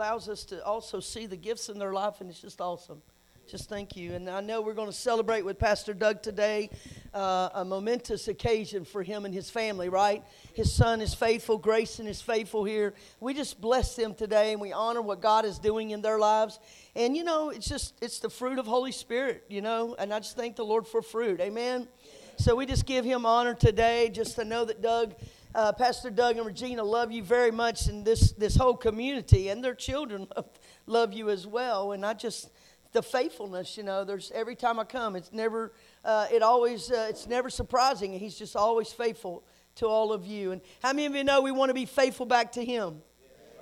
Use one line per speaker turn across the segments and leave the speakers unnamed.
allows us to also see the gifts in their life, and it's just awesome. Just thank you. And I know we're going to celebrate with Pastor Doug today uh, a momentous occasion for him and his family, right? His son is faithful, Grayson is faithful here. We just bless them today and we honor what God is doing in their lives. And you know, it's just, it's the fruit of Holy Spirit, you know, and I just thank the Lord for fruit. Amen. So we just give him honor today, just to know that Doug. Uh, Pastor Doug and Regina love you very much, and this this whole community and their children love, you as well. And I just the faithfulness, you know, there's every time I come, it's never, uh, it always, uh, it's never surprising. He's just always faithful to all of you. And how many of you know we want to be faithful back to Him?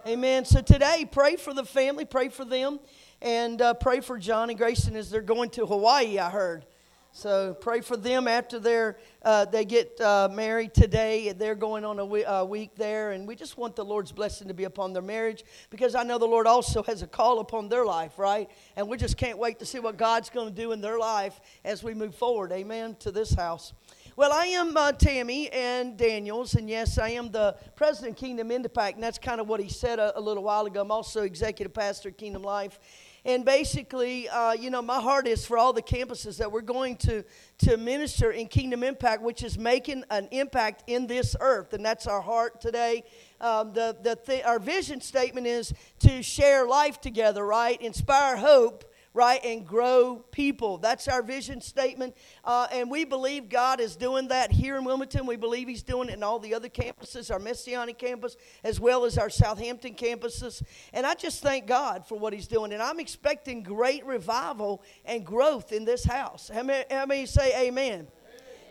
Amen. So today, pray for the family, pray for them, and uh, pray for John and Grayson as they're going to Hawaii, I heard. So pray for them after they're, uh, they get uh, married today. They're going on a uh, week there, and we just want the Lord's blessing to be upon their marriage because I know the Lord also has a call upon their life, right? And we just can't wait to see what God's going to do in their life as we move forward. Amen. To this house. Well, I am uh, Tammy and Daniels, and yes, I am the president of Kingdom Impact, and that's kind of what he said a, a little while ago. I'm also executive pastor of Kingdom Life. And basically, uh, you know, my heart is for all the campuses that we're going to, to minister in Kingdom Impact, which is making an impact in this earth. And that's our heart today. Um, the, the th- our vision statement is to share life together, right? Inspire hope right, and grow people. That's our vision statement. Uh, and we believe God is doing that here in Wilmington. We believe He's doing it in all the other campuses, our Messianic campus, as well as our Southampton campuses. And I just thank God for what He's doing. And I'm expecting great revival and growth in this house. How many, how many say amen?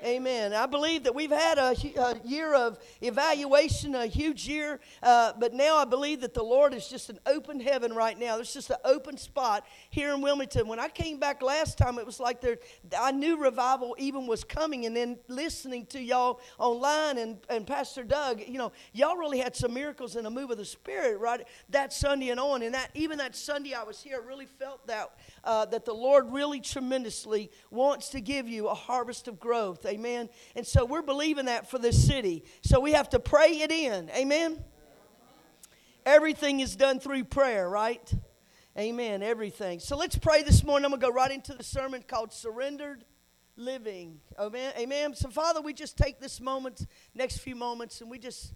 Amen. I believe that we've had a, a year of evaluation, a huge year, uh, but now I believe that the Lord is just an open heaven right now. There's just an open spot here in Wilmington. When I came back last time, it was like there, I knew revival even was coming, and then listening to y'all online and, and Pastor Doug, you know, y'all really had some miracles and a move of the Spirit right that Sunday and on. And that even that Sunday I was here, I really felt that uh, that the Lord really tremendously wants to give you a harvest of growth. Amen. And so we're believing that for this city. So we have to pray it in. Amen. Everything is done through prayer, right? Amen. Everything. So let's pray this morning. I'm going to go right into the sermon called Surrendered Living. Amen. Amen. So, Father, we just take this moment, next few moments, and we just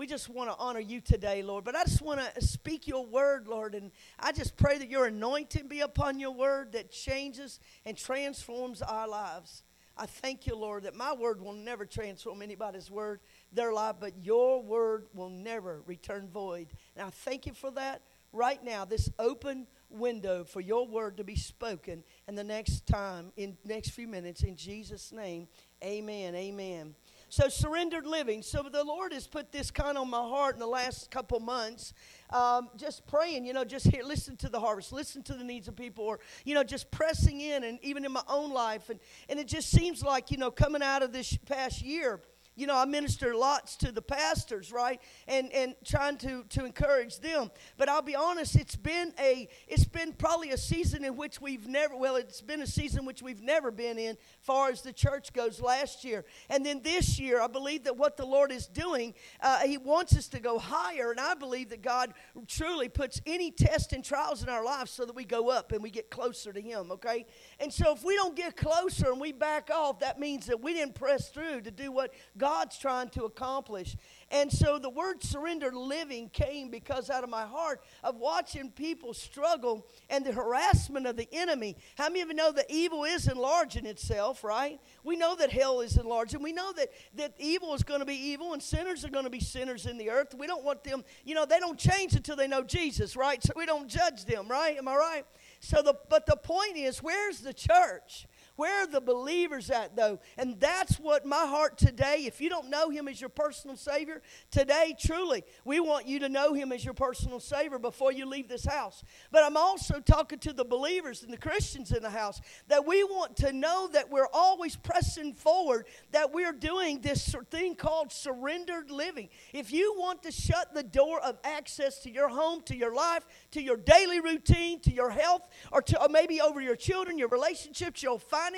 we just want to honor you today, Lord. But I just want to speak your word, Lord. And I just pray that your anointing be upon your word that changes and transforms our lives. I thank you, Lord, that my word will never transform anybody's word, their life, but your word will never return void. And I thank you for that right now, this open window for your word to be spoken in the next time, in next few minutes. In Jesus' name, amen. Amen. So, surrendered living. So, the Lord has put this kind on my heart in the last couple months. Um, just praying, you know, just here, listen to the harvest, listen to the needs of people, or, you know, just pressing in, and even in my own life. And, and it just seems like, you know, coming out of this past year, you know, I minister lots to the pastors, right? And and trying to to encourage them. But I'll be honest, it's been a it's been probably a season in which we've never well, it's been a season which we've never been in far as the church goes last year. And then this year, I believe that what the Lord is doing, uh, He wants us to go higher. And I believe that God truly puts any test and trials in our lives so that we go up and we get closer to Him, okay? And so if we don't get closer and we back off, that means that we didn't press through to do what God God's trying to accomplish. And so the word surrender living came because out of my heart of watching people struggle and the harassment of the enemy. How many of you know that evil is enlarging itself, right? We know that hell is enlarging. We know that, that evil is going to be evil and sinners are going to be sinners in the earth. We don't want them, you know, they don't change until they know Jesus, right? So we don't judge them, right? Am I right? So the but the point is, where's the church? Where are the believers at, though? And that's what my heart today, if you don't know Him as your personal Savior, today, truly, we want you to know Him as your personal Savior before you leave this house. But I'm also talking to the believers and the Christians in the house that we want to know that we're always pressing forward, that we're doing this thing called surrendered living. If you want to shut the door of access to your home, to your life, to your daily routine, to your health, or to or maybe over your children, your relationships, your finances,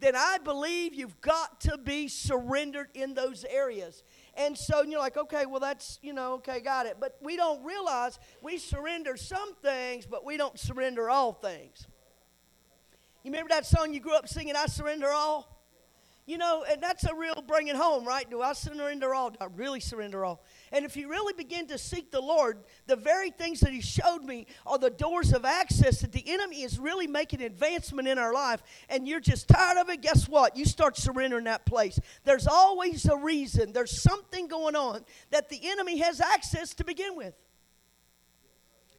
then I believe you've got to be surrendered in those areas. And so you're like, okay, well, that's, you know, okay, got it. But we don't realize we surrender some things, but we don't surrender all things. You remember that song you grew up singing, I Surrender All? You know, and that's a real bringing home, right? Do I surrender all? Do I really surrender all? And if you really begin to seek the Lord, the very things that He showed me are the doors of access that the enemy is really making advancement in our life, and you're just tired of it, guess what? You start surrendering that place. There's always a reason, there's something going on that the enemy has access to begin with.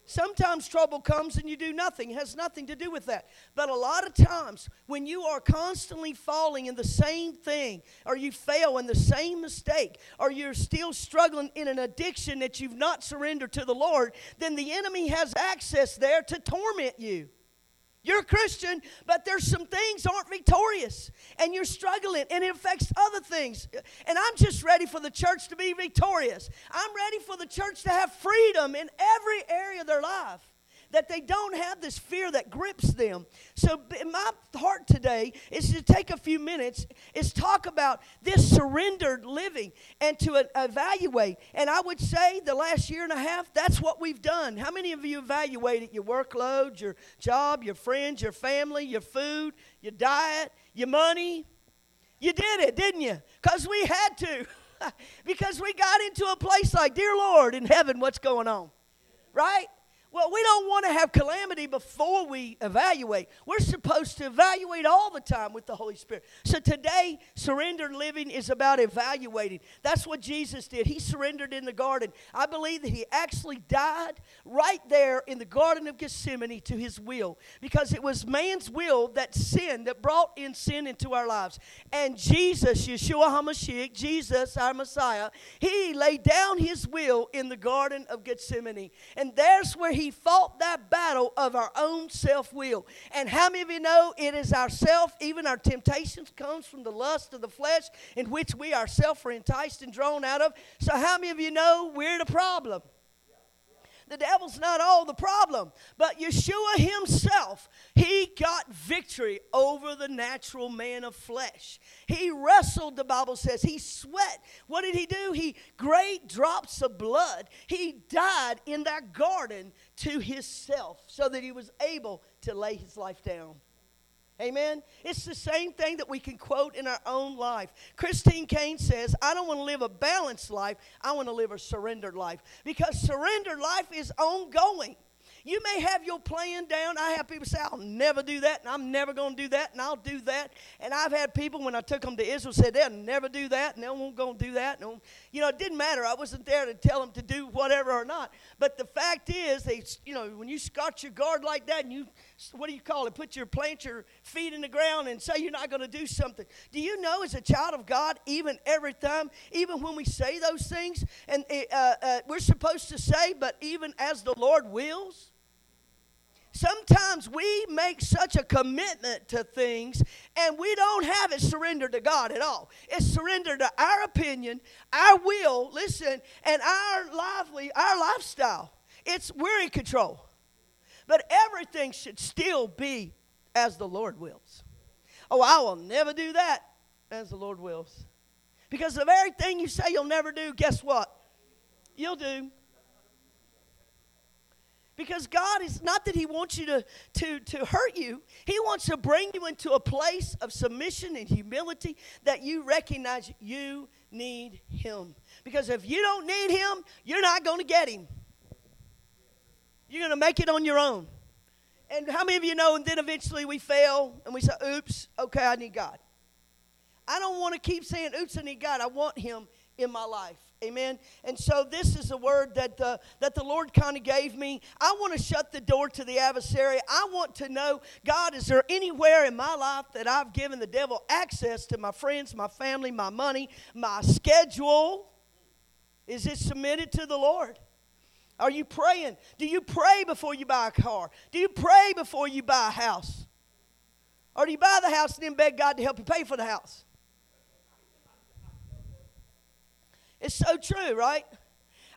Sometimes trouble comes and you do nothing. It has nothing to do with that. But a lot of times, when you are constantly falling in the same thing, or you fail in the same mistake, or you're still struggling in an addiction that you've not surrendered to the Lord, then the enemy has access there to torment you. You're a Christian, but there's some things aren't victorious and you're struggling and it affects other things. And I'm just ready for the church to be victorious. I'm ready for the church to have freedom in every area of their life that they don't have this fear that grips them. So, my heart today is to take a few minutes, is talk about this surrendered living and to evaluate. And I would say the last year and a half, that's what we've done. How many of you evaluated your workload, your job, your friends, your family, your food, your diet, your money? You did it, didn't you? Because we had to. because we got into a place like, Dear Lord, in heaven, what's going on? Right? Well, we don't want to have calamity before we evaluate. We're supposed to evaluate all the time with the Holy Spirit. So today, surrendered living is about evaluating. That's what Jesus did. He surrendered in the garden. I believe that he actually died right there in the Garden of Gethsemane to his will because it was man's will that sin, that brought in sin into our lives. And Jesus, Yeshua HaMashiach, Jesus, our Messiah, he laid down his will in the Garden of Gethsemane. And there's where he he fought that battle of our own self-will. And how many of you know it is ourself, even our temptations comes from the lust of the flesh in which we ourselves are enticed and drawn out of. So how many of you know we're the problem? The devil's not all the problem, but Yeshua himself, he got victory over the natural man of flesh. He wrestled, the Bible says. He sweat. What did he do? He great drops of blood. He died in that garden to himself so that he was able to lay his life down. Amen. It's the same thing that we can quote in our own life. Christine Kane says, I don't want to live a balanced life, I want to live a surrendered life. Because surrendered life is ongoing. You may have your plan down. I have people say, I'll never do that, and I'm never going to do that, and I'll do that. And I've had people, when I took them to Israel, said they'll never do that, and they won't go do that. And you know, it didn't matter. I wasn't there to tell them to do whatever or not. But the fact is, they, you know, when you scotch your guard like that, and you, what do you call it? Put your, plant your feet in the ground and say you're not going to do something. Do you know, as a child of God, even every time, even when we say those things, and uh, uh, we're supposed to say, but even as the Lord wills, Sometimes we make such a commitment to things and we don't have it surrendered to God at all. It's surrendered to our opinion, our will, listen, and our lively, our lifestyle. It's we're in control. But everything should still be as the Lord wills. Oh, I will never do that as the Lord wills. Because the very thing you say you'll never do, guess what? You'll do. Because God is not that He wants you to, to, to hurt you, He wants to bring you into a place of submission and humility that you recognize you need Him. Because if you don't need Him, you're not going to get Him. You're going to make it on your own. And how many of you know, and then eventually we fail and we say, oops, okay, I need God. I don't want to keep saying, oops, I need God. I want Him in my life. Amen. And so this is a word that uh, that the Lord kind of gave me. I want to shut the door to the adversary. I want to know, God, is there anywhere in my life that I've given the devil access to my friends, my family, my money, my schedule? Is it submitted to the Lord? Are you praying? Do you pray before you buy a car? Do you pray before you buy a house? Or do you buy the house and then beg God to help you pay for the house? It's so true, right?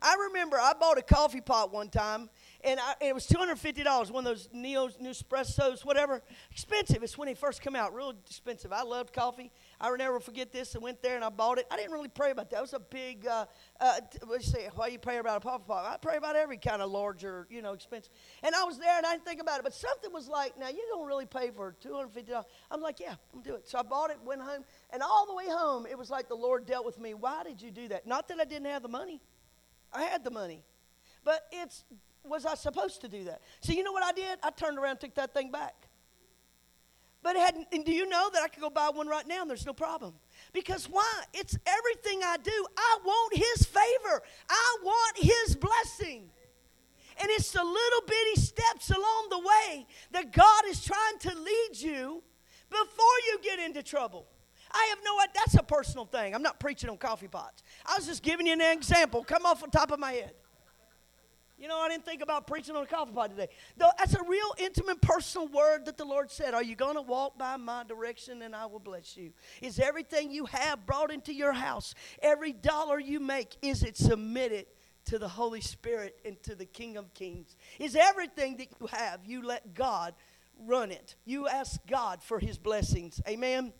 I remember I bought a coffee pot one time, and, I, and it was $250, one of those Neos, Nespressos, whatever. Expensive. It's when they first come out, real expensive. I loved coffee. I will never forget this. I went there and I bought it. I didn't really pray about that. It was a big, uh, uh, what you say, why you pray about a pop pop? I pray about every kind of larger, you know, expense. And I was there and I didn't think about it, but something was like, now you don't really pay for $250. I'm like, yeah, I'm do it. So I bought it, went home, and all the way home, it was like the Lord dealt with me. Why did you do that? Not that I didn't have the money. I had the money. But it's was I supposed to do that? So you know what I did? I turned around took that thing back. But had, do you know that I could go buy one right now and there's no problem? Because why? It's everything I do. I want His favor. I want His blessing. And it's the little bitty steps along the way that God is trying to lead you before you get into trouble. I have no That's a personal thing. I'm not preaching on coffee pots. I was just giving you an example. Come off the top of my head. You know, I didn't think about preaching on a coffee pot today. Though that's a real intimate, personal word that the Lord said. Are you going to walk by my direction and I will bless you? Is everything you have brought into your house, every dollar you make, is it submitted to the Holy Spirit and to the King of Kings? Is everything that you have, you let God run it? You ask God for his blessings. Amen.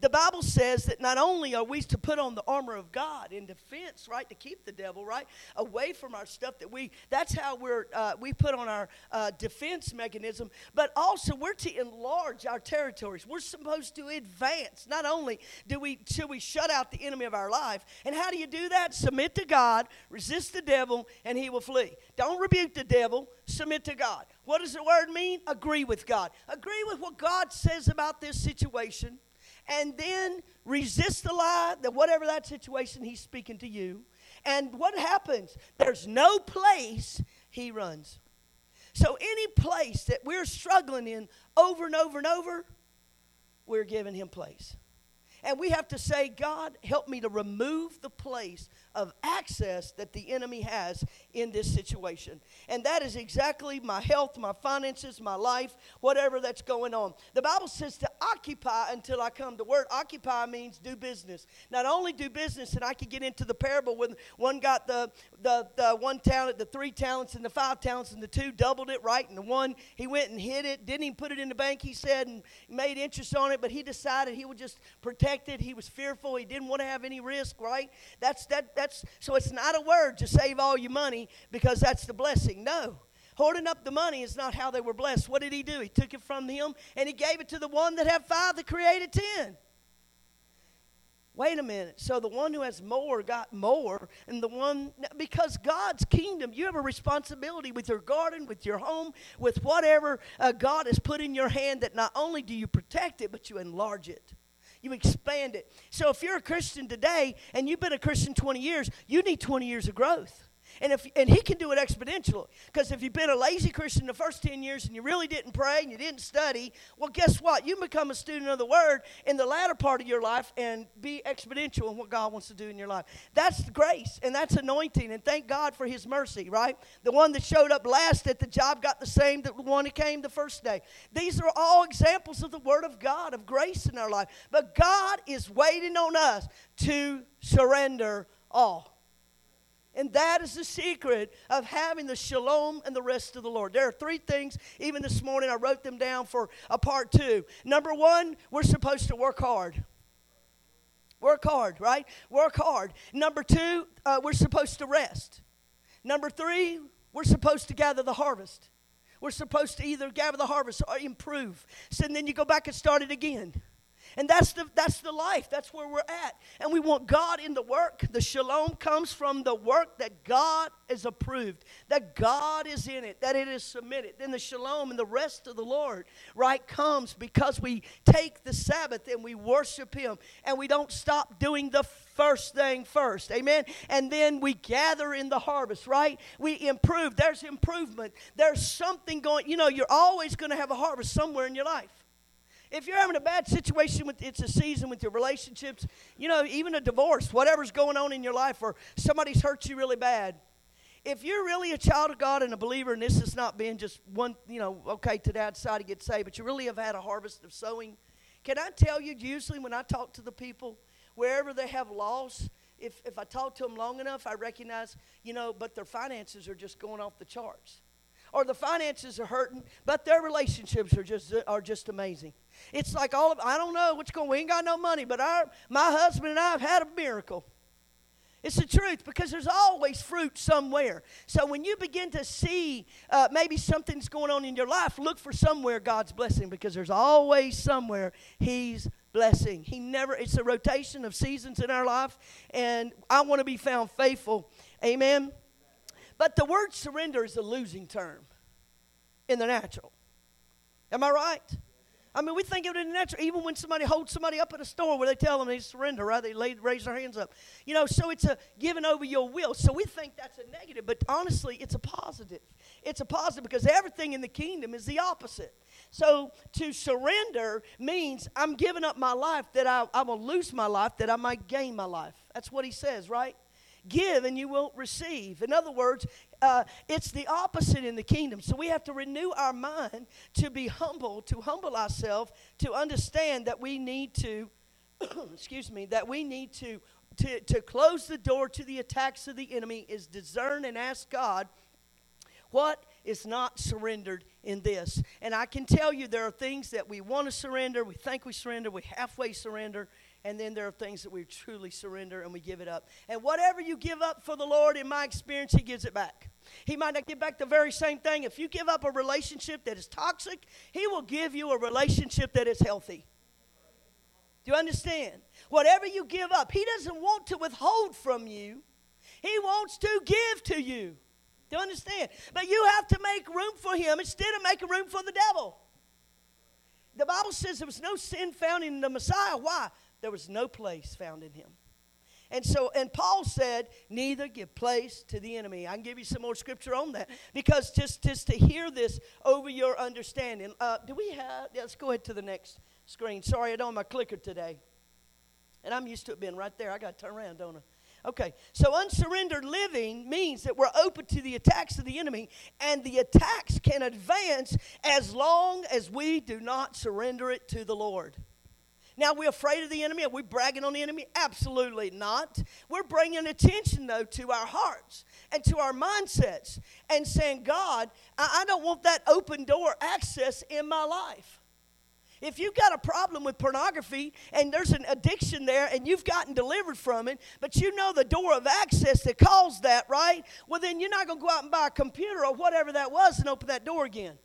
The Bible says that not only are we to put on the armor of God in defense, right, to keep the devil, right, away from our stuff that we, that's how we're, uh, we put on our uh, defense mechanism, but also we're to enlarge our territories. We're supposed to advance. Not only do we, should we shut out the enemy of our life, and how do you do that? Submit to God, resist the devil, and he will flee. Don't rebuke the devil, submit to God. What does the word mean? Agree with God. Agree with what God says about this situation and then resist the lie that whatever that situation he's speaking to you. And what happens? There's no place he runs. So, any place that we're struggling in over and over and over, we're giving him place. And we have to say, God, help me to remove the place of access that the enemy has in this situation. And that is exactly my health, my finances, my life, whatever that's going on. The Bible says to occupy until I come. The word occupy means do business. Not only do business, and I could get into the parable when one got the, the, the one talent, the three talents, and the five talents, and the two doubled it, right? And the one, he went and hid it, didn't even put it in the bank, he said, and made interest on it, but he decided he would just protect it. He was fearful. He didn't want to have any risk, right? That's that that's so it's not a word to save all your money because that's the blessing. No. Hoarding up the money is not how they were blessed. What did he do? He took it from him and he gave it to the one that had five that created ten. Wait a minute. So the one who has more got more, and the one, because God's kingdom, you have a responsibility with your garden, with your home, with whatever uh, God has put in your hand that not only do you protect it, but you enlarge it you expand it. So if you're a Christian today and you've been a Christian 20 years, you need 20 years of growth. And if and he can do it exponentially. Because if you've been a lazy Christian the first 10 years and you really didn't pray and you didn't study, well, guess what? You become a student of the word in the latter part of your life and be exponential in what God wants to do in your life. That's grace and that's anointing. And thank God for his mercy, right? The one that showed up last at the job got the same that the one who came the first day. These are all examples of the word of God, of grace in our life. But God is waiting on us to surrender all. And that is the secret of having the shalom and the rest of the Lord. There are three things, even this morning, I wrote them down for a part two. Number one, we're supposed to work hard. Work hard, right? Work hard. Number two, uh, we're supposed to rest. Number three, we're supposed to gather the harvest. We're supposed to either gather the harvest or improve. So then you go back and start it again. And that's the, that's the life. That's where we're at. And we want God in the work. The shalom comes from the work that God is approved, that God is in it, that it is submitted. Then the shalom and the rest of the Lord, right, comes because we take the Sabbath and we worship Him and we don't stop doing the first thing first. Amen. And then we gather in the harvest, right? We improve. There's improvement. There's something going, you know, you're always going to have a harvest somewhere in your life. If you're having a bad situation with it's a season with your relationships, you know, even a divorce, whatever's going on in your life, or somebody's hurt you really bad. If you're really a child of God and a believer, and this is not being just one, you know, okay, to that side to get saved, but you really have had a harvest of sowing, can I tell you, usually when I talk to the people, wherever they have loss, if, if I talk to them long enough, I recognize, you know, but their finances are just going off the charts. Or the finances are hurting, but their relationships are just are just amazing. It's like all of I don't know what's going. On. We ain't got no money, but our my husband and I have had a miracle. It's the truth because there's always fruit somewhere. So when you begin to see uh, maybe something's going on in your life, look for somewhere God's blessing because there's always somewhere He's blessing. He never, it's a rotation of seasons in our life, and I want to be found faithful. Amen. But the word surrender is a losing term in the natural. Am I right? I mean, we think of it in the natural. Even when somebody holds somebody up at a store where they tell them they surrender, right? They lay, raise their hands up. You know, so it's a giving over your will. So we think that's a negative, but honestly, it's a positive. It's a positive because everything in the kingdom is the opposite. So to surrender means I'm giving up my life that I, I will lose my life that I might gain my life. That's what he says, right? Give and you will receive. In other words, uh, it's the opposite in the kingdom. So we have to renew our mind to be humble, to humble ourselves, to understand that we need to, excuse me, that we need to, to, to close the door to the attacks of the enemy, is discern and ask God what is not surrendered in this. And I can tell you there are things that we want to surrender, we think we surrender, we halfway surrender, and then there are things that we truly surrender and we give it up. And whatever you give up for the Lord, in my experience, He gives it back. He might not give back the very same thing. If you give up a relationship that is toxic, He will give you a relationship that is healthy. Do you understand? Whatever you give up, He doesn't want to withhold from you, He wants to give to you. Do you understand? But you have to make room for Him instead of making room for the devil. The Bible says there was no sin found in the Messiah. Why? There was no place found in him. And so, and Paul said, neither give place to the enemy. I can give you some more scripture on that because just, just to hear this over your understanding. Uh, do we have, let's go ahead to the next screen. Sorry, I don't have my clicker today. And I'm used to it being right there. I got to turn around, don't I? Okay, so unsurrendered living means that we're open to the attacks of the enemy, and the attacks can advance as long as we do not surrender it to the Lord. Now, we're afraid of the enemy. Are we bragging on the enemy? Absolutely not. We're bringing attention, though, to our hearts and to our mindsets and saying, God, I don't want that open door access in my life. If you've got a problem with pornography and there's an addiction there and you've gotten delivered from it, but you know the door of access that caused that, right? Well, then you're not going to go out and buy a computer or whatever that was and open that door again.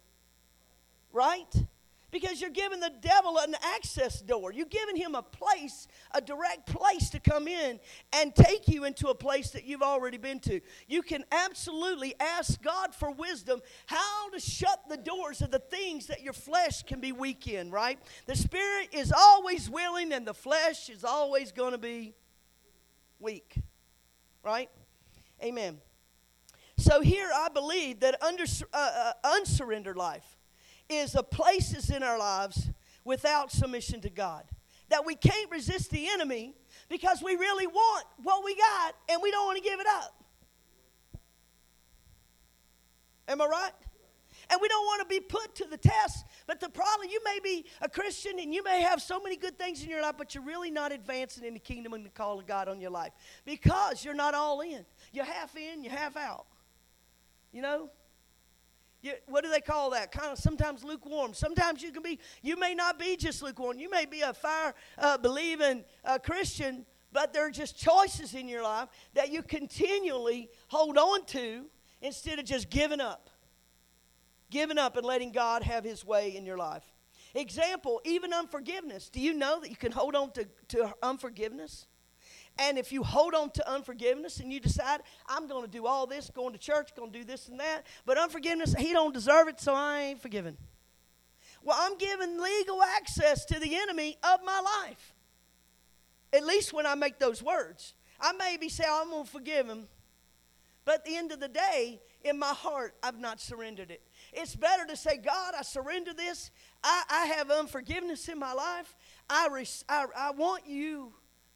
Right? Because you're giving the devil an access door. You're giving him a place, a direct place to come in and take you into a place that you've already been to. You can absolutely ask God for wisdom how to shut the doors of the things that your flesh can be weak in, right? The spirit is always willing and the flesh is always going to be weak, right? Amen. So here I believe that under, uh, uh, unsurrendered life is the places in our lives without submission to God. That we can't resist the enemy because we really want what we got and we don't want to give it up. Am I right? And we don't want to be put to the test. But the problem, you may be a Christian and you may have so many good things in your life, but you're really not advancing in the kingdom and the call of God on your life because you're not all in. You're half in, you're half out. You know? You, what do they call that? Kind of sometimes lukewarm. Sometimes you can be, you may not be just lukewarm. You may be a fire uh, believing uh, Christian, but there are just choices in your life that you continually hold on to instead of just giving up. Giving up and letting God have His way in your life. Example, even unforgiveness. Do you know that you can hold on to, to unforgiveness? And if you hold on to unforgiveness and you decide, I'm going to do all this, going to church, going to do this and that, but unforgiveness, he don't deserve it, so I ain't forgiven. Well, I'm giving legal access to the enemy of my life. At least when I make those words. I maybe say, I'm going to forgive him. But at the end of the day, in my heart, I've not surrendered it. It's better to say, God, I surrender this. I, I have unforgiveness in my life. I, res- I, I want you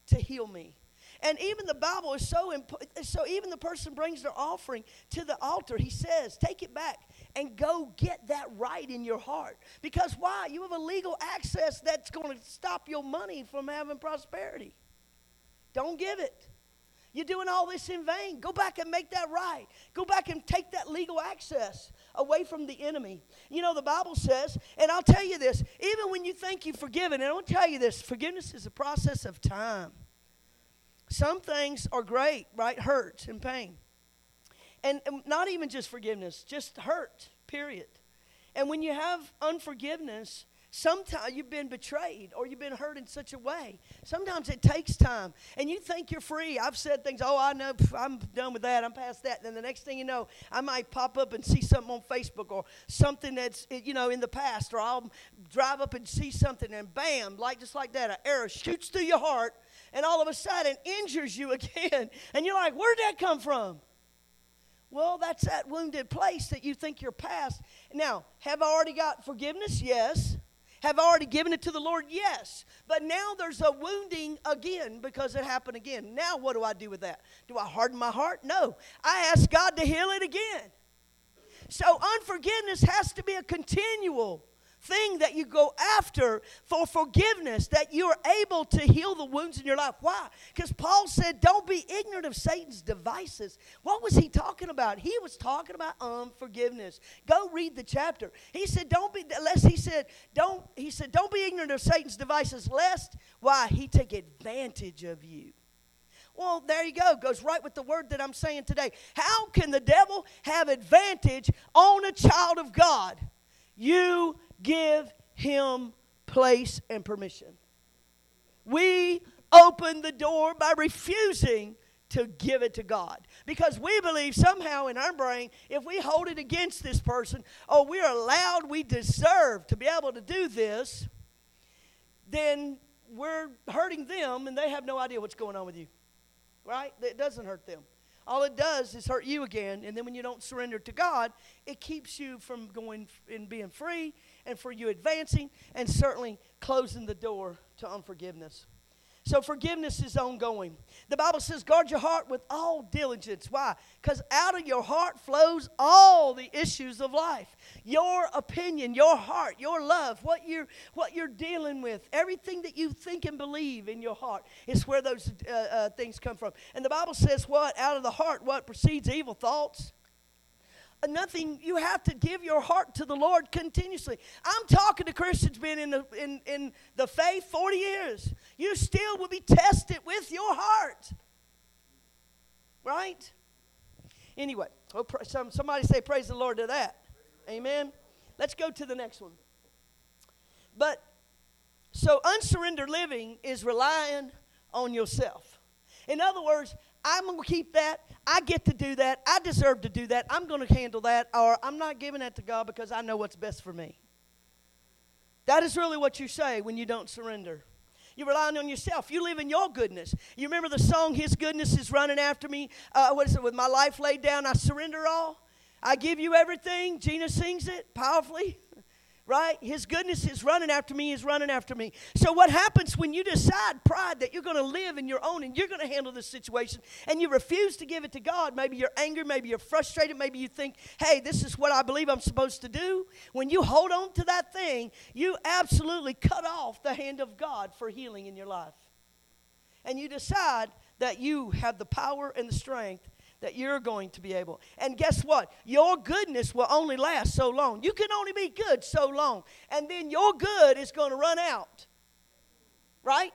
to heal me. And even the Bible is so important. So even the person brings their offering to the altar, he says, take it back and go get that right in your heart. Because why? You have a legal access that's going to stop your money from having prosperity. Don't give it. You're doing all this in vain. Go back and make that right. Go back and take that legal access away from the enemy. You know, the Bible says, and I'll tell you this, even when you think you've forgiven, and I'll tell you this forgiveness is a process of time. Some things are great, right? Hurt and pain. And, not even just forgiveness, just hurt, period. And when you have unforgiveness, Sometimes you've been betrayed or you've been hurt in such a way. Sometimes it takes time. And you think you're free. I've said things, oh, I know, I'm done with that, I'm past that. Then the next thing you know, I might pop up and see something on Facebook or something that's, you know, in the past. Or I'll drive up and see something and bam, like just like that, an arrow shoots through your heart and all of a sudden injures you again. And you're like, where'd that come from? Well, that's that wounded place that you think you're past. Now, have I already got forgiveness? Yes. Have I already given it to the Lord? Yes. But now there's a wounding again because it happened again. Now, what do I do with that? Do I harden my heart? No. I ask God to heal it again. So, unforgiveness has to be a continual thing that you go after for forgiveness, that you're able to heal the wounds in your life. Why? Because Paul said, Don't be ignorant of Satan's devices. What was he talking about? He was talking about unforgiveness. Go read the chapter. He said, Don't be, lest he said, Don't, he said, Don't be ignorant of Satan's devices, lest, why? He take advantage of you. Well, there you go. Goes right with the word that I'm saying today. How can the devil have advantage on a child of God? You give him place and permission. We open the door by refusing to give it to God. Because we believe somehow in our brain, if we hold it against this person, oh, we're allowed, we deserve to be able to do this, then we're hurting them and they have no idea what's going on with you. Right? It doesn't hurt them. All it does is hurt you again. And then when you don't surrender to God, it keeps you from going and being free and for you advancing and certainly closing the door to unforgiveness. So forgiveness is ongoing. The Bible says, guard your heart with all diligence. Why? Because out of your heart flows all the issues of life. Your opinion, your heart, your love, what you're, what you're dealing with, everything that you think and believe in your heart is where those uh, uh, things come from. And the Bible says, what? Out of the heart, what proceeds evil thoughts? Nothing you have to give your heart to the lord continuously. I'm talking to christians been in the, in, in the faith 40 years. You still will be tested with your heart. Right? Anyway oh, somebody say praise the lord to that. Amen? Let's go to the next one. But so unsurrendered living is relying on yourself. In other words I'm going to keep that. I get to do that. I deserve to do that. I'm going to handle that. Or I'm not giving that to God because I know what's best for me. That is really what you say when you don't surrender. You're relying on yourself. You live in your goodness. You remember the song, His Goodness is Running After Me? Uh, what is it? With my life laid down, I surrender all. I give you everything. Gina sings it powerfully right? His goodness is running after me, is running after me. So, what happens when you decide, pride, that you're going to live in your own and you're going to handle this situation and you refuse to give it to God? Maybe you're angry, maybe you're frustrated, maybe you think, hey, this is what I believe I'm supposed to do. When you hold on to that thing, you absolutely cut off the hand of God for healing in your life. And you decide that you have the power and the strength that you're going to be able. And guess what? Your goodness will only last so long. You can only be good so long. And then your good is going to run out. Right?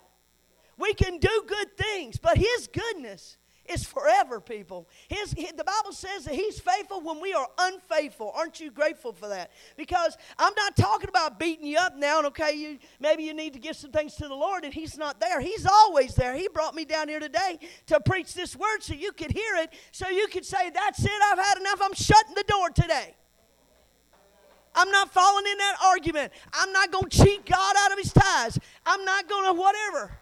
We can do good things, but His goodness is forever, people. His, the Bible says that He's faithful when we are unfaithful. Aren't you grateful for that? Because I'm not talking about beating you up now, and okay, you, maybe you need to give some things to the Lord, and He's not there. He's always there. He brought me down here today to preach this word so you could hear it, so you could say, That's it, I've had enough. I'm shutting the door today. I'm not falling in that argument. I'm not going to cheat God out of his tithes. I'm not going to whatever.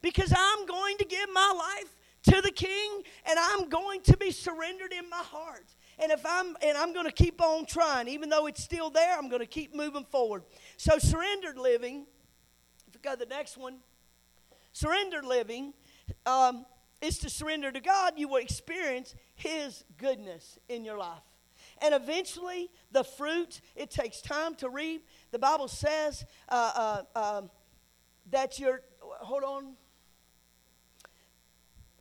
Because I'm going to give my life to the king and I'm going to be surrendered in my heart. And if I'm and I'm going to keep on trying even though it's still there, I'm going to keep moving forward. So surrendered living, if we go to the next one, surrendered living um, is to surrender to God, you will experience his goodness in your life. And eventually, the fruit, it takes time to reap. The Bible says uh, uh, uh, that you're, hold on,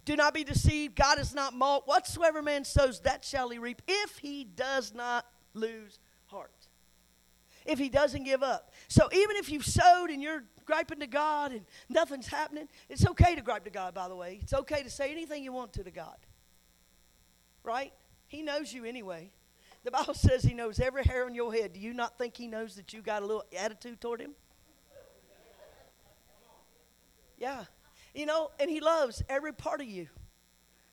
Do not be deceived. God is not mocked. Whatsoever man sows, that shall he reap, if he does not lose heart. If he doesn't give up. So even if you've sowed and you're griping to God and nothing's happening, it's okay to gripe to God, by the way. It's okay to say anything you want to to God. Right? He knows you anyway. The Bible says he knows every hair on your head. Do you not think he knows that you got a little attitude toward him? Yeah. You know, and he loves every part of you.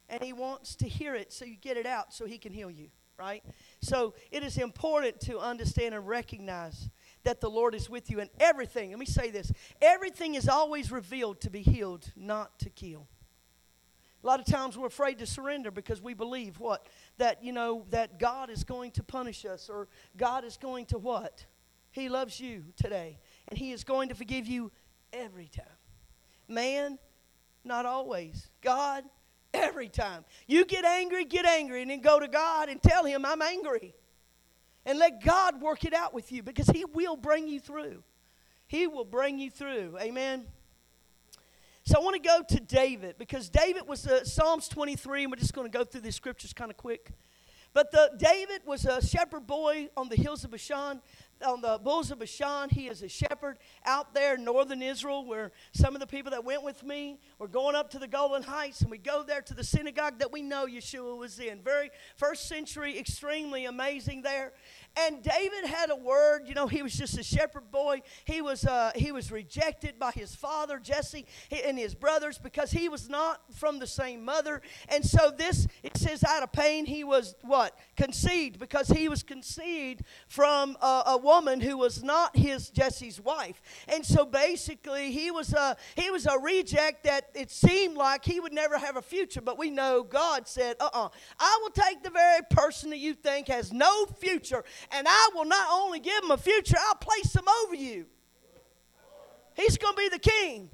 And he wants to hear it so you get it out so he can heal you, right? So it is important to understand and recognize that the Lord is with you in everything. Let me say this everything is always revealed to be healed, not to kill. A lot of times we're afraid to surrender because we believe what? That, you know, that God is going to punish us or God is going to what? He loves you today and He is going to forgive you every time. Man, not always. God, every time. You get angry, get angry, and then go to God and tell Him, I'm angry. And let God work it out with you because He will bring you through. He will bring you through. Amen. So I want to go to David because David was uh, Psalms 23, and we're just going to go through these scriptures kind of quick. But the, David was a shepherd boy on the hills of Bashan on the bulls of Bashan. He is a shepherd out there in northern Israel, where some of the people that went with me were going up to the Golan Heights, and we go there to the synagogue that we know Yeshua was in. Very first century, extremely amazing there. And David had a word. You know, he was just a shepherd boy. He was uh, he was rejected by his father Jesse and his brothers because he was not from the same mother. And so this it says out of pain he was what conceived because he was conceived from a, a woman who was not his Jesse's wife. And so basically he was a he was a reject that it seemed like he would never have a future. But we know God said, uh-uh, I will take the very person that you think has no future and I will not only give him a future, I'll place him over you. He's going to be the king.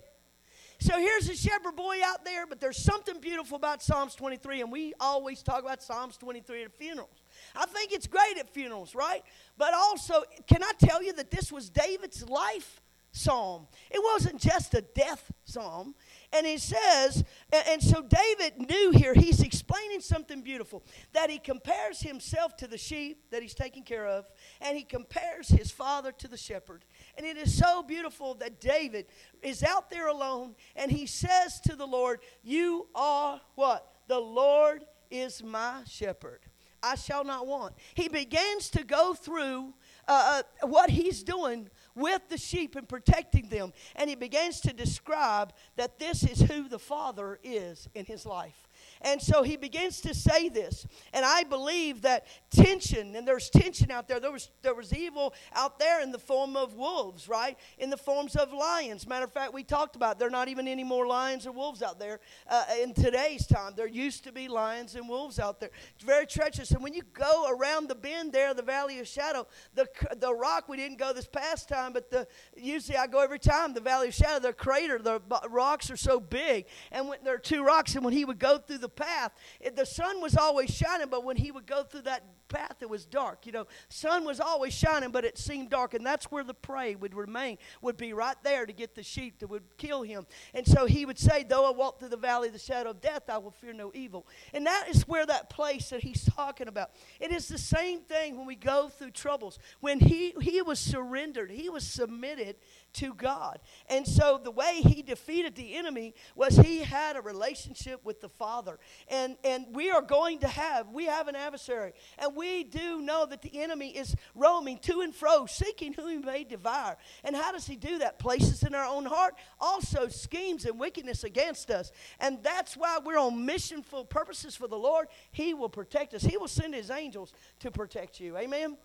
So here's a shepherd boy out there, but there's something beautiful about Psalms 23, and we always talk about Psalms 23 at funerals. I think it's great at funerals, right? But also, can I tell you that this was David's life psalm? It wasn't just a death psalm, and he says, and so David knew here, he's explaining something beautiful that he compares himself to the sheep that he's taking care of, and he compares his father to the shepherd. And it is so beautiful that David is out there alone and he says to the Lord, You are what? The Lord is my shepherd. I shall not want. He begins to go through uh, uh, what he's doing with the sheep and protecting them. And he begins to describe that this is who the Father is in his life. And so he begins to say this. And I believe that tension, and there's tension out there. There was, there was evil out there in the form of wolves, right? In the forms of lions. Matter of fact, we talked about there are not even any more lions or wolves out there uh, in today's time. There used to be lions and wolves out there. It's very treacherous. And when you go around the bend there, the Valley of Shadow, the, the rock, we didn't go this past time, but the, usually I go every time, the Valley of Shadow, the crater, the rocks are so big. And when there are two rocks, and when he would go through the path, it, the sun was always shining, but when he would go through that path, it was dark. You know, sun was always shining, but it seemed dark, and that's where the prey would remain, would be right there to get the sheep that would kill him. And so he would say, Though I walk through the valley of the shadow of death, I will fear no evil. And that is where that place that he's talking about. It is the same thing when we go through troubles. When he, he was surrendered, he was submitted to God. And so the way he defeated the enemy was he had a relationship with the Father. And, and we are going to have, we have an adversary. And we do know that the enemy is roaming to and fro, seeking whom he may devour. And how does he do that? Places in our own heart, also schemes and wickedness against us. And that's why we're on missionful purposes for the Lord. He will protect us, he will send his angels to protect you. Amen.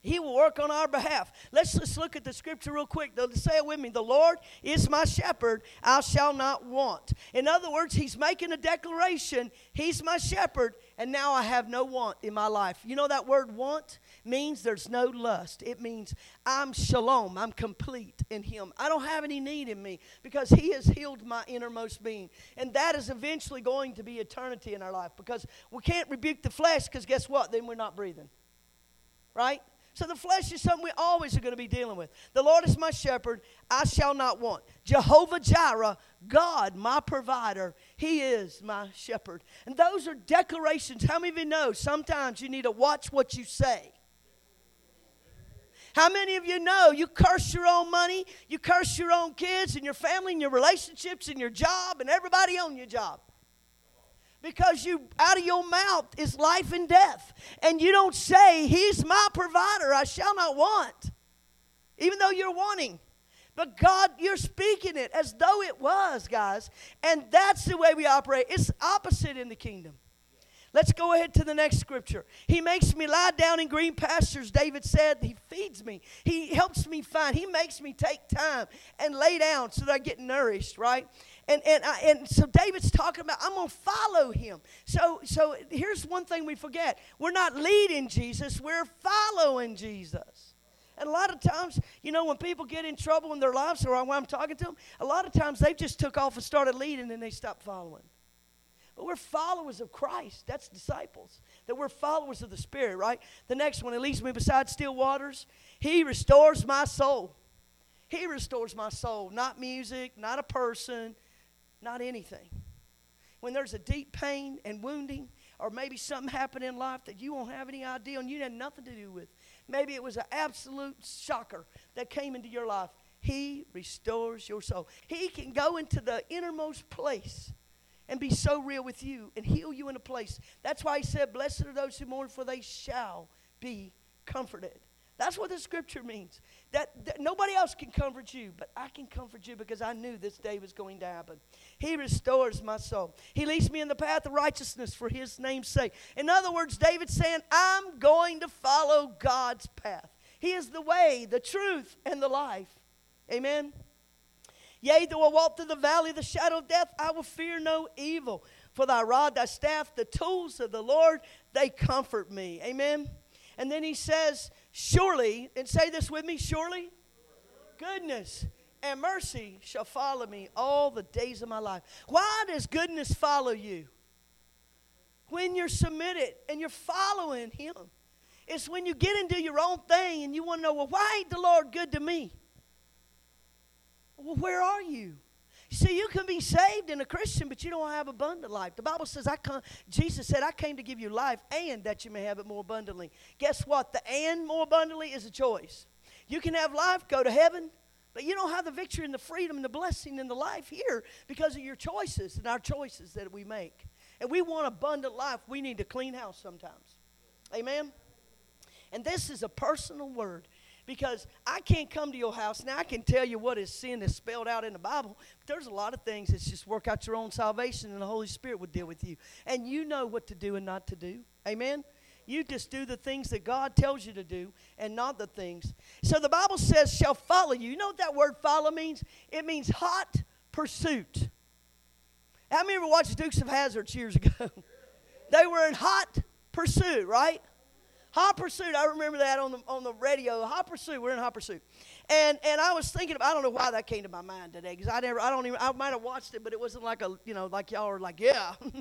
He will work on our behalf. Let's just look at the scripture real quick. Though, say it with me. The Lord is my shepherd, I shall not want. In other words, He's making a declaration. He's my shepherd, and now I have no want in my life. You know that word want means there's no lust. It means I'm shalom, I'm complete in Him. I don't have any need in me because He has healed my innermost being. And that is eventually going to be eternity in our life because we can't rebuke the flesh because guess what? Then we're not breathing. Right? So the flesh is something we always are going to be dealing with. The Lord is my shepherd, I shall not want. Jehovah Jireh, God, my provider, He is my shepherd. And those are declarations. How many of you know sometimes you need to watch what you say? How many of you know you curse your own money, you curse your own kids and your family and your relationships and your job and everybody on your job? Because you out of your mouth is life and death. And you don't say, He's my provider, I shall not want. Even though you're wanting. But God, you're speaking it as though it was, guys. And that's the way we operate. It's opposite in the kingdom. Let's go ahead to the next scripture. He makes me lie down in green pastures, David said. He feeds me. He helps me find. He makes me take time and lay down so that I get nourished, right? And, and, I, and so David's talking about, I'm going to follow him. So, so here's one thing we forget we're not leading Jesus, we're following Jesus. And a lot of times, you know, when people get in trouble in their lives, or when I'm talking to them, a lot of times they just took off and started leading and they stopped following. But we're followers of Christ. That's disciples. That we're followers of the Spirit, right? The next one, He leads me beside still waters. He restores my soul. He restores my soul. Not music, not a person, not anything. When there's a deep pain and wounding, or maybe something happened in life that you won't have any idea and you had nothing to do with. Maybe it was an absolute shocker that came into your life. He restores your soul. He can go into the innermost place and be so real with you and heal you in a place. That's why he said, Blessed are those who mourn, for they shall be comforted. That's what the scripture means. That, that, nobody else can comfort you, but I can comfort you because I knew this day was going to happen. He restores my soul. He leads me in the path of righteousness for his name's sake. In other words, David's saying, I'm going to follow God's path. He is the way, the truth, and the life. Amen. Yea, though I walk through the valley of the shadow of death, I will fear no evil. For thy rod, thy staff, the tools of the Lord, they comfort me. Amen. And then he says, Surely, and say this with me, surely, goodness and mercy shall follow me all the days of my life. Why does goodness follow you? When you're submitted and you're following Him. It's when you get into your own thing and you want to know, well, why ain't the Lord good to me? Well, where are you? See, you can be saved and a Christian, but you don't have abundant life. The Bible says, "I come." Jesus said, "I came to give you life, and that you may have it more abundantly." Guess what? The "and" more abundantly is a choice. You can have life, go to heaven, but you don't have the victory and the freedom and the blessing and the life here because of your choices and our choices that we make. And we want abundant life. We need to clean house sometimes. Amen. And this is a personal word because I can't come to your house. Now, I can tell you what is sin is spelled out in the Bible, there's a lot of things that's just work out your own salvation, and the Holy Spirit would deal with you. And you know what to do and not to do. Amen? You just do the things that God tells you to do and not the things. So the Bible says, shall follow you. You know what that word follow means? It means hot pursuit. How many ever watched Dukes of Hazzard years ago? they were in hot pursuit, right? Hot Pursuit, I remember that on the, on the radio. Hot Pursuit, we're in Hot Pursuit. And, and I was thinking, I don't know why that came to my mind today, because I never, I don't even, I might have watched it, but it wasn't like a, you know, like y'all are like, yeah.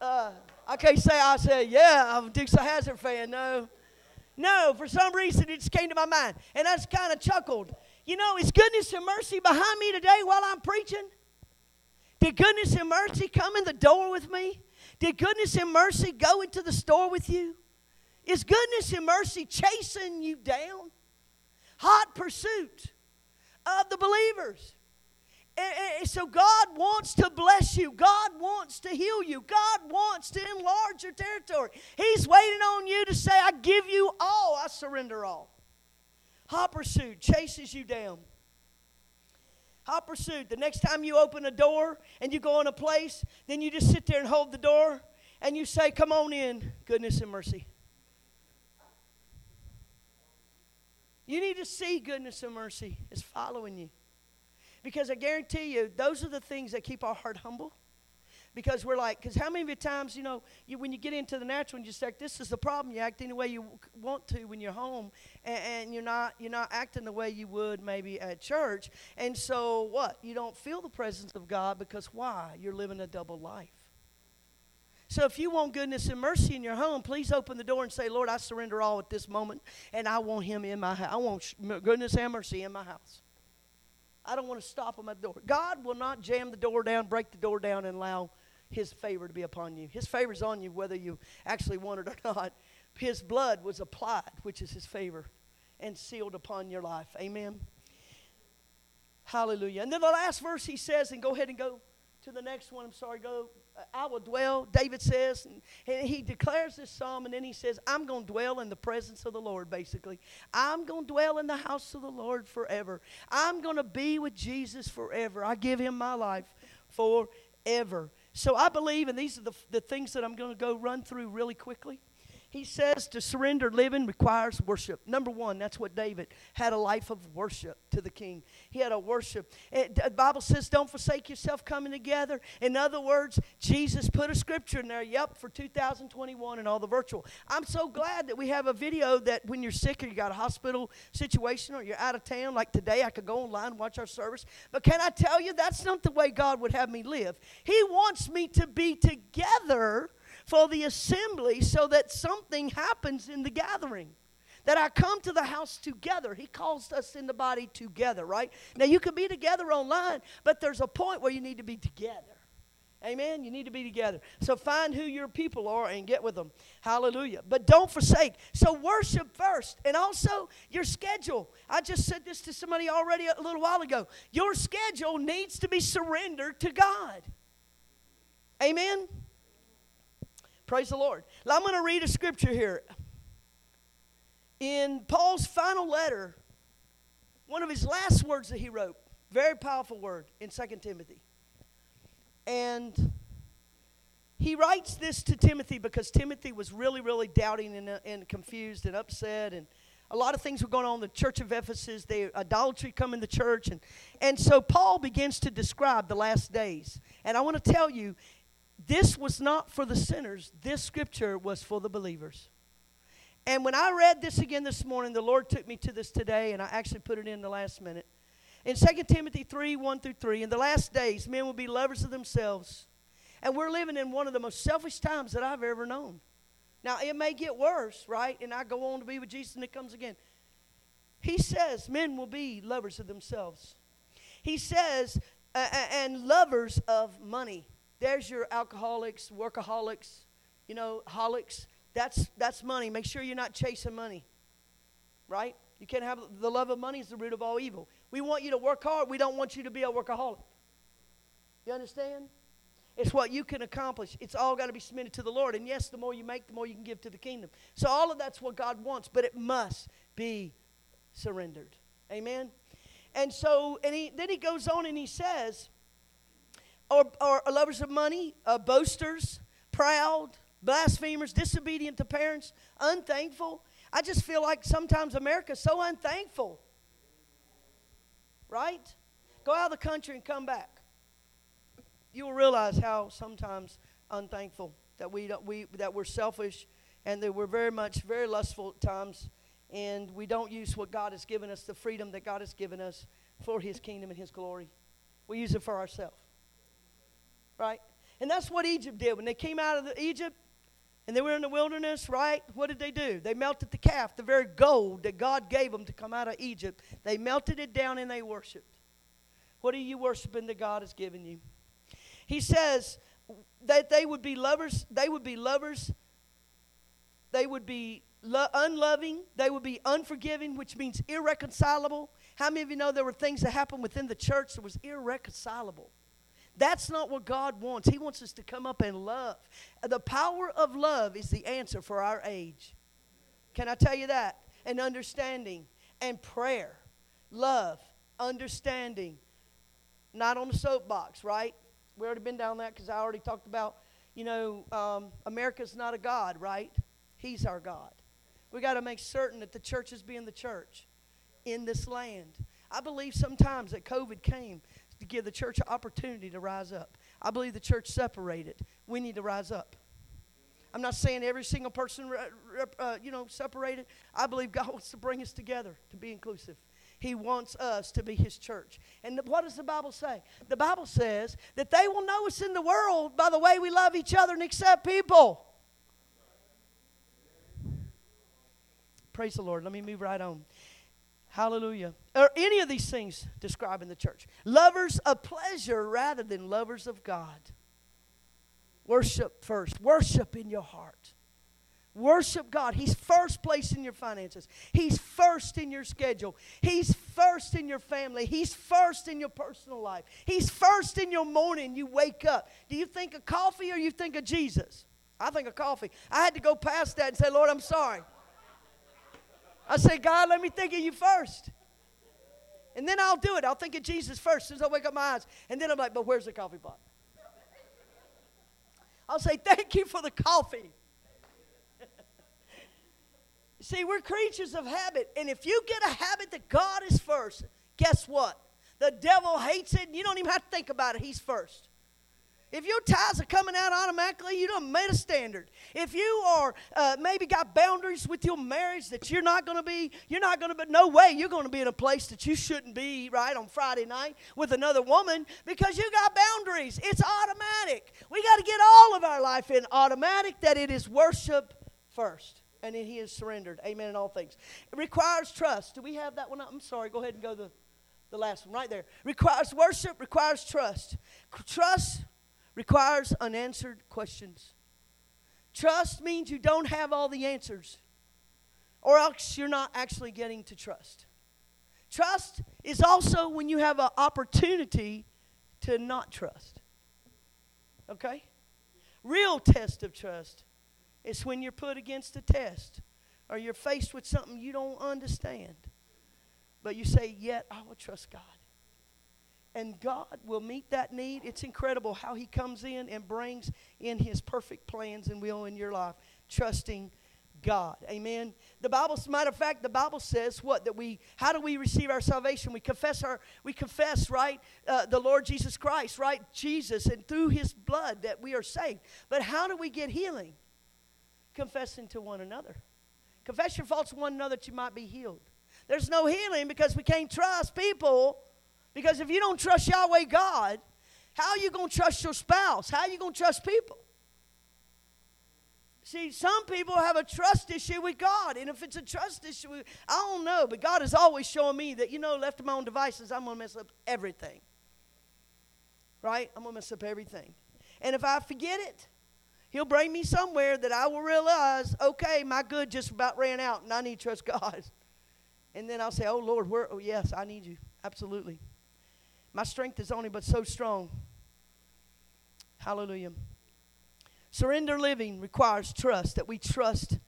uh, I can't say I said, yeah, I'm a Dukes of Hazzard fan, no. No, for some reason it just came to my mind. And I just kind of chuckled. You know, is goodness and mercy behind me today while I'm preaching? Did goodness and mercy come in the door with me? Did goodness and mercy go into the store with you? Is goodness and mercy chasing you down? Hot pursuit of the believers. And so God wants to bless you. God wants to heal you. God wants to enlarge your territory. He's waiting on you to say, I give you all. I surrender all. Hot pursuit chases you down. Hot pursuit. The next time you open a door and you go in a place, then you just sit there and hold the door and you say, Come on in, goodness and mercy. You need to see goodness and mercy is following you. Because I guarantee you, those are the things that keep our heart humble. Because we're like, because how many times, you know, you, when you get into the natural and you say, this is the problem, you act any way you want to when you're home, and, and you're not you're not acting the way you would maybe at church. And so what? You don't feel the presence of God because why? You're living a double life. So if you want goodness and mercy in your home, please open the door and say, Lord, I surrender all at this moment, and I want Him in my house. I want goodness and mercy in my house. I don't want to stop him at the door. God will not jam the door down, break the door down, and allow His favor to be upon you. His favor is on you whether you actually want it or not. His blood was applied, which is His favor, and sealed upon your life. Amen. Hallelujah. And then the last verse he says, and go ahead and go to the next one. I'm sorry, go. I will dwell, David says, and he declares this psalm, and then he says, I'm going to dwell in the presence of the Lord, basically. I'm going to dwell in the house of the Lord forever. I'm going to be with Jesus forever. I give him my life forever. So I believe, and these are the, the things that I'm going to go run through really quickly. He says to surrender living requires worship. Number one, that's what David had a life of worship to the king. He had a worship. It, the Bible says, don't forsake yourself coming together. In other words, Jesus put a scripture in there, yep, for 2021 and all the virtual. I'm so glad that we have a video that when you're sick or you got a hospital situation or you're out of town, like today, I could go online and watch our service. But can I tell you, that's not the way God would have me live. He wants me to be together for the assembly so that something happens in the gathering. That I come to the house together. He calls us in the body together, right? Now, you can be together online, but there's a point where you need to be together. Amen. You need to be together. So find who your people are and get with them. Hallelujah. But don't forsake. So worship first. And also your schedule. I just said this to somebody already a little while ago. Your schedule needs to be surrendered to God. Amen. Praise the Lord. I'm going to read a scripture here. In Paul's final letter, one of his last words that he wrote, very powerful word in 2 Timothy. And he writes this to Timothy because Timothy was really, really doubting and, uh, and confused and upset and a lot of things were going on in the church of Ephesus. The idolatry come in the church. And, and so Paul begins to describe the last days. And I want to tell you, this was not for the sinners, this scripture was for the believers. And when I read this again this morning, the Lord took me to this today, and I actually put it in the last minute. In 2 Timothy 3 1 through 3, in the last days, men will be lovers of themselves. And we're living in one of the most selfish times that I've ever known. Now, it may get worse, right? And I go on to be with Jesus and it comes again. He says men will be lovers of themselves. He says, uh, and lovers of money. There's your alcoholics, workaholics, you know, holics. That's, that's money. Make sure you're not chasing money, right? You can't have the love of money is the root of all evil. We want you to work hard. We don't want you to be a workaholic. You understand? It's what you can accomplish. It's all got to be submitted to the Lord. And yes, the more you make, the more you can give to the kingdom. So all of that's what God wants, but it must be surrendered. Amen. And so, and he, then he goes on and he says, or, or lovers of money, uh, boasters, proud, blasphemers, disobedient to parents, unthankful. I just feel like sometimes America's so unthankful. Right? Go out of the country and come back. You will realize how sometimes unthankful that we, don't, we that we're selfish and that we're very much very lustful at times and we don't use what God has given us, the freedom that God has given us for His kingdom and His glory. We use it for ourselves right? And that's what Egypt did. When they came out of Egypt and they were in the wilderness, right? What did they do? They melted the calf, the very gold that God gave them to come out of Egypt. They melted it down and they worshiped. What are you worshiping that God has given you? He says that they would be lovers, they would be lovers, they would be lo- unloving, they would be unforgiving, which means irreconcilable. How many of you know there were things that happened within the church that was irreconcilable? That's not what God wants. He wants us to come up and love. The power of love is the answer for our age. Can I tell you that? And understanding and prayer. Love, understanding. Not on the soapbox, right? We already been down that because I already talked about, you know, um, America's not a God, right? He's our God. We got to make certain that the church is being the church in this land. I believe sometimes that COVID came to give the church an opportunity to rise up. I believe the church separated. We need to rise up. I'm not saying every single person, uh, you know, separated. I believe God wants to bring us together to be inclusive. He wants us to be His church. And what does the Bible say? The Bible says that they will know us in the world by the way we love each other and accept people. Praise the Lord. Let me move right on. Hallelujah. Or any of these things describing the church? Lovers of pleasure rather than lovers of God. Worship first. Worship in your heart. Worship God. He's first place in your finances. He's first in your schedule. He's first in your family. He's first in your personal life. He's first in your morning. You wake up. Do you think of coffee or you think of Jesus? I think of coffee. I had to go past that and say, Lord, I'm sorry. I say, God, let me think of you first. And then I'll do it. I'll think of Jesus first as I wake up my eyes. And then I'm like, but where's the coffee pot? I'll say, thank you for the coffee. See, we're creatures of habit. And if you get a habit that God is first, guess what? The devil hates it, and you don't even have to think about it. He's first. If your tithes are coming out automatically, you don't made a standard. If you are uh, maybe got boundaries with your marriage that you're not going to be, you're not going to, but no way you're going to be in a place that you shouldn't be, right, on Friday night with another woman because you got boundaries. It's automatic. We got to get all of our life in automatic that it is worship first and then he is surrendered. Amen in all things. It requires trust. Do we have that one? I'm sorry. Go ahead and go the, the last one right there. Requires worship, requires trust. Trust requires unanswered questions. Trust means you don't have all the answers, or else you're not actually getting to trust. Trust is also when you have an opportunity to not trust. Okay? Real test of trust is when you're put against a test or you're faced with something you don't understand. But you say, Yet I will trust God and God will meet that need. It's incredible how He comes in and brings in His perfect plans and will in your life, trusting God. Amen. The Bible, matter of fact, the Bible says what that we. How do we receive our salvation? We confess our. We confess right uh, the Lord Jesus Christ, right Jesus, and through His blood that we are saved. But how do we get healing? Confessing to one another. Confess your faults to one another that you might be healed. There's no healing because we can't trust people because if you don't trust Yahweh God, how are you going to trust your spouse? How are you going to trust people? See, some people have a trust issue with God. And if it's a trust issue, I don't know. But God is always showing me that, you know, left to my own devices, I'm going to mess up everything. Right? I'm going to mess up everything. And if I forget it, He'll bring me somewhere that I will realize, okay, my good just about ran out and I need to trust God. And then I'll say, oh, Lord, where? Oh, yes, I need you. Absolutely. My strength is only but so strong. Hallelujah. Surrender living requires trust, that we trust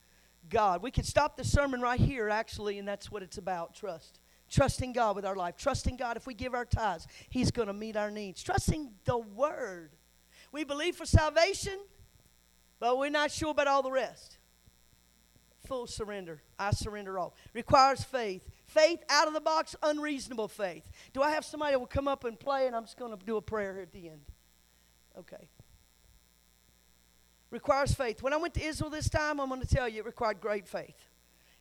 God. We could stop the sermon right here, actually, and that's what it's about trust. Trusting God with our life. Trusting God if we give our tithes, He's going to meet our needs. Trusting the Word. We believe for salvation, but we're not sure about all the rest. Full surrender. I surrender all. Requires faith. Faith out of the box, unreasonable faith. Do I have somebody that will come up and play? And I'm just going to do a prayer at the end. Okay. Requires faith. When I went to Israel this time, I'm going to tell you it required great faith.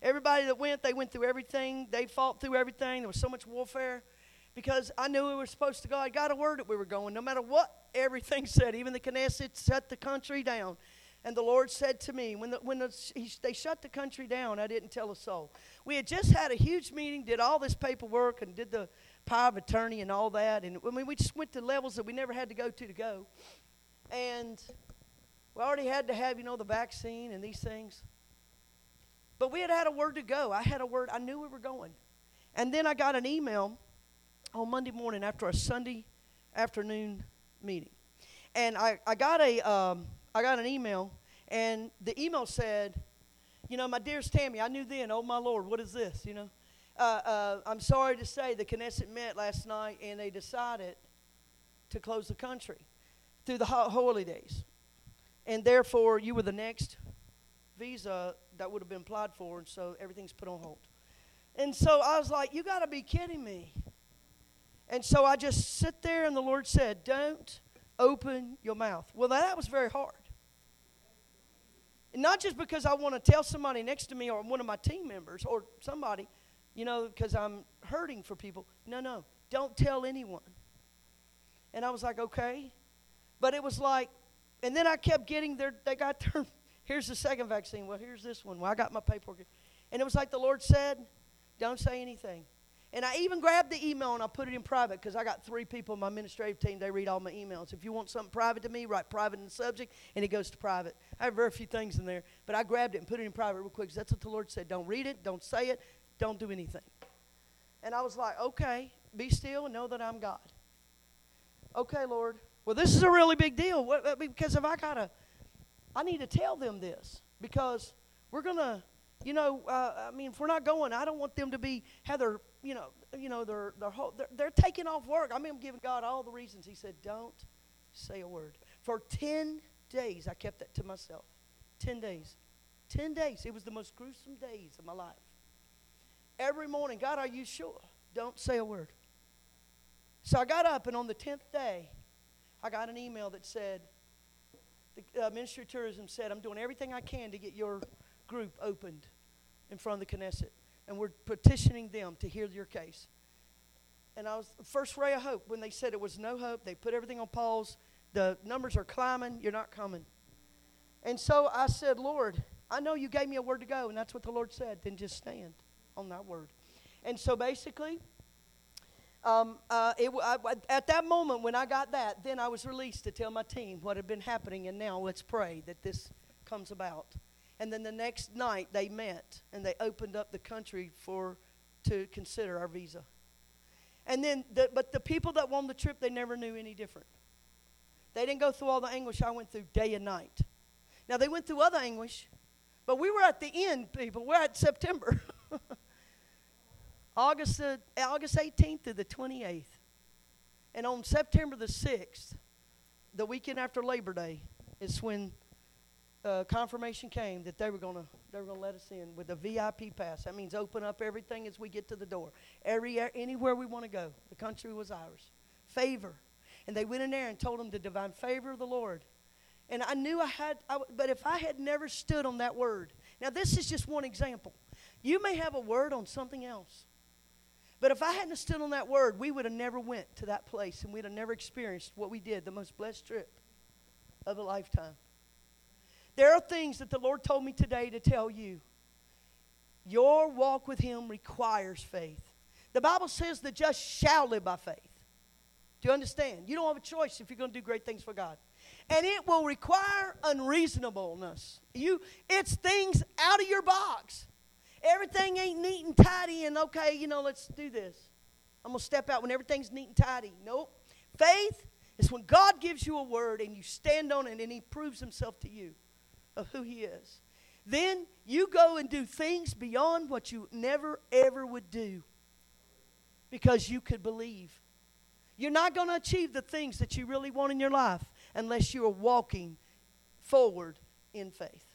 Everybody that went, they went through everything. They fought through everything. There was so much warfare because I knew we were supposed to go. I got a word that we were going, no matter what everything said. Even the Knesset shut the country down. And the Lord said to me, when, the, when the, he, they shut the country down, I didn't tell a soul. We had just had a huge meeting, did all this paperwork, and did the power of attorney and all that. And I mean, we just went to levels that we never had to go to to go. And we already had to have, you know, the vaccine and these things. But we had had a word to go. I had a word. I knew we were going. And then I got an email on Monday morning after a Sunday afternoon meeting. And I, I got a, um, I got an email, and the email said, You know, my dearest Tammy, I knew then, oh my Lord, what is this? You know, uh, uh, I'm sorry to say the Knesset met last night and they decided to close the country through the holy days. And therefore, you were the next visa that would have been applied for, and so everything's put on hold. And so I was like, You got to be kidding me. And so I just sit there, and the Lord said, Don't open your mouth. Well, that was very hard. Not just because I want to tell somebody next to me or one of my team members or somebody, you know, because I'm hurting for people. No, no, don't tell anyone. And I was like, okay. But it was like, and then I kept getting their, they got their, here's the second vaccine. Well, here's this one. Well, I got my paperwork. And it was like the Lord said, don't say anything. And I even grabbed the email and I put it in private because I got three people in my administrative team. They read all my emails. If you want something private to me, write private in the subject and it goes to private. I have very few things in there, but I grabbed it and put it in private real quick. That's what the Lord said. Don't read it, don't say it, don't do anything. And I was like, okay, be still and know that I'm God. Okay, Lord. Well, this is a really big deal uh, because if I gotta, I need to tell them this because we're gonna, you know, uh, I mean, if we're not going, I don't want them to be have their, you know, you know, their their whole, they're, they're taking off work. I mean, I'm giving God all the reasons. He said, don't say a word. For ten days, I kept that to myself. Ten days, ten days. It was the most gruesome days of my life. Every morning, God, are you sure? Don't say a word. So I got up, and on the 10th day, I got an email that said, the uh, Ministry of Tourism said, I'm doing everything I can to get your group opened in front of the Knesset. And we're petitioning them to hear your case. And I was the first ray of hope when they said it was no hope. They put everything on pause. The numbers are climbing. You're not coming. And so I said, Lord, I know you gave me a word to go, and that's what the Lord said. Then just stand on that word. And so basically, um, uh, it, I, at that moment when I got that, then I was released to tell my team what had been happening, and now let's pray that this comes about. And then the next night they met and they opened up the country for to consider our visa. And then, the, but the people that won the trip, they never knew any different. They didn't go through all the anguish I went through day and night. Now they went through other anguish, but we were at the end, people. We're at September. August, uh, August 18th to the 28th. And on September the 6th, the weekend after Labor Day, is when uh, confirmation came that they were going to they were going to let us in with a VIP pass. That means open up everything as we get to the door. Every anywhere we want to go, the country was ours. Favor, and they went in there and told them the divine favor of the Lord. And I knew I had, I, but if I had never stood on that word, now this is just one example. You may have a word on something else. But if I hadn't stood on that word, we would have never went to that place and we'd have never experienced what we did, the most blessed trip of a lifetime. There are things that the Lord told me today to tell you. Your walk with Him requires faith. The Bible says the just shall live by faith. Do you understand? You don't have a choice if you're going to do great things for God. And it will require unreasonableness. You, it's things out of your box. Everything ain't neat and tidy, and okay, you know, let's do this. I'm going to step out when everything's neat and tidy. Nope. Faith is when God gives you a word and you stand on it and He proves Himself to you of who He is. Then you go and do things beyond what you never, ever would do because you could believe. You're not going to achieve the things that you really want in your life unless you are walking forward in faith.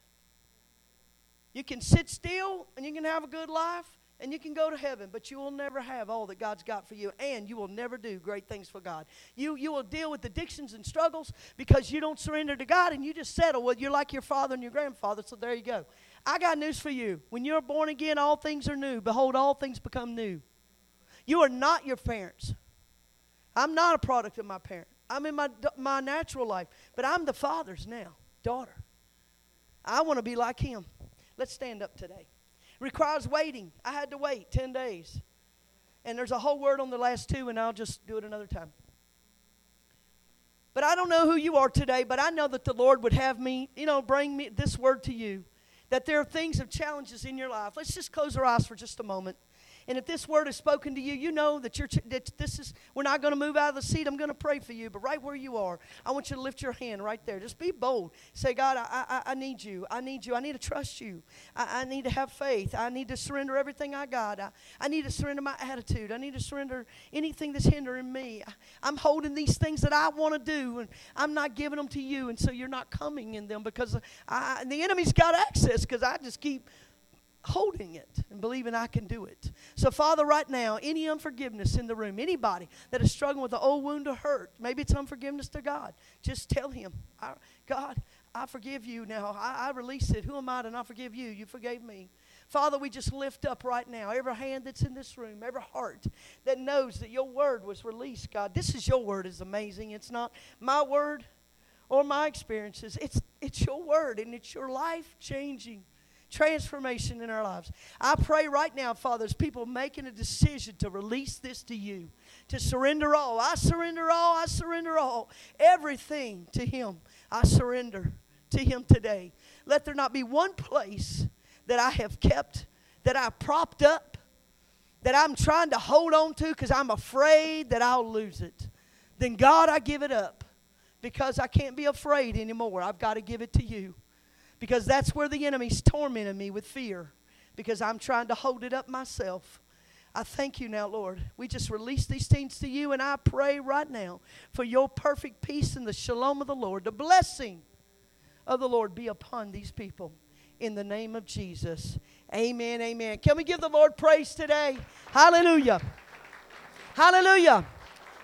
You can sit still and you can have a good life and you can go to heaven, but you will never have all that God's got for you, and you will never do great things for God. You, you will deal with addictions and struggles because you don't surrender to God and you just settle. Well, you're like your father and your grandfather, so there you go. I got news for you. When you're born again, all things are new. Behold, all things become new. You are not your parents. I'm not a product of my parent. I'm in my, my natural life, but I'm the father's now, daughter. I want to be like him. Let's stand up today. Requires waiting. I had to wait 10 days. And there's a whole word on the last two, and I'll just do it another time. But I don't know who you are today, but I know that the Lord would have me, you know, bring me this word to you. That there are things of challenges in your life. Let's just close our eyes for just a moment. And if this word is spoken to you, you know that, you're, that this is, we're not going to move out of the seat. I'm going to pray for you. But right where you are, I want you to lift your hand right there. Just be bold. Say, God, I, I, I need you. I need you. I need to trust you. I, I need to have faith. I need to surrender everything I got. I, I need to surrender my attitude. I need to surrender anything that's hindering me. I, am holding these things that I want to do, and I'm not giving them to you. And so you're not coming in them because I, the enemy's got access because I just keep holding it and believing I can do it. So, Father, right now, any unforgiveness in the room, anybody that is struggling with an old wound or hurt, maybe it's unforgiveness to God, just tell Him, God, I forgive you now. I, I release it. Who am I to not forgive you? You forgave me. Father, we just lift up right now every hand that's in this room, every heart that knows that your word was released, God. This is your word is amazing. It's not my word or my experiences. It's it's your word and it's your life-changing transformation in our lives. I pray right now, Father, as people making a decision to release this to you, to surrender all. I surrender all, I surrender all. Everything to Him, I surrender to Him today. Let there not be one place that I have kept, that I propped up, that I'm trying to hold on to because I'm afraid that I'll lose it. Then, God, I give it up because I can't be afraid anymore. I've got to give it to you because that's where the enemy's tormenting me with fear because I'm trying to hold it up myself. I thank you now, Lord. We just release these things to you, and I pray right now for your perfect peace and the shalom of the Lord, the blessing of the Lord be upon these people. In the name of Jesus. Amen. Amen. Can we give the Lord praise today? Hallelujah. Hallelujah.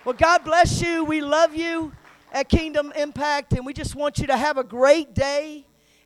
Well, God bless you. We love you at Kingdom Impact, and we just want you to have a great day.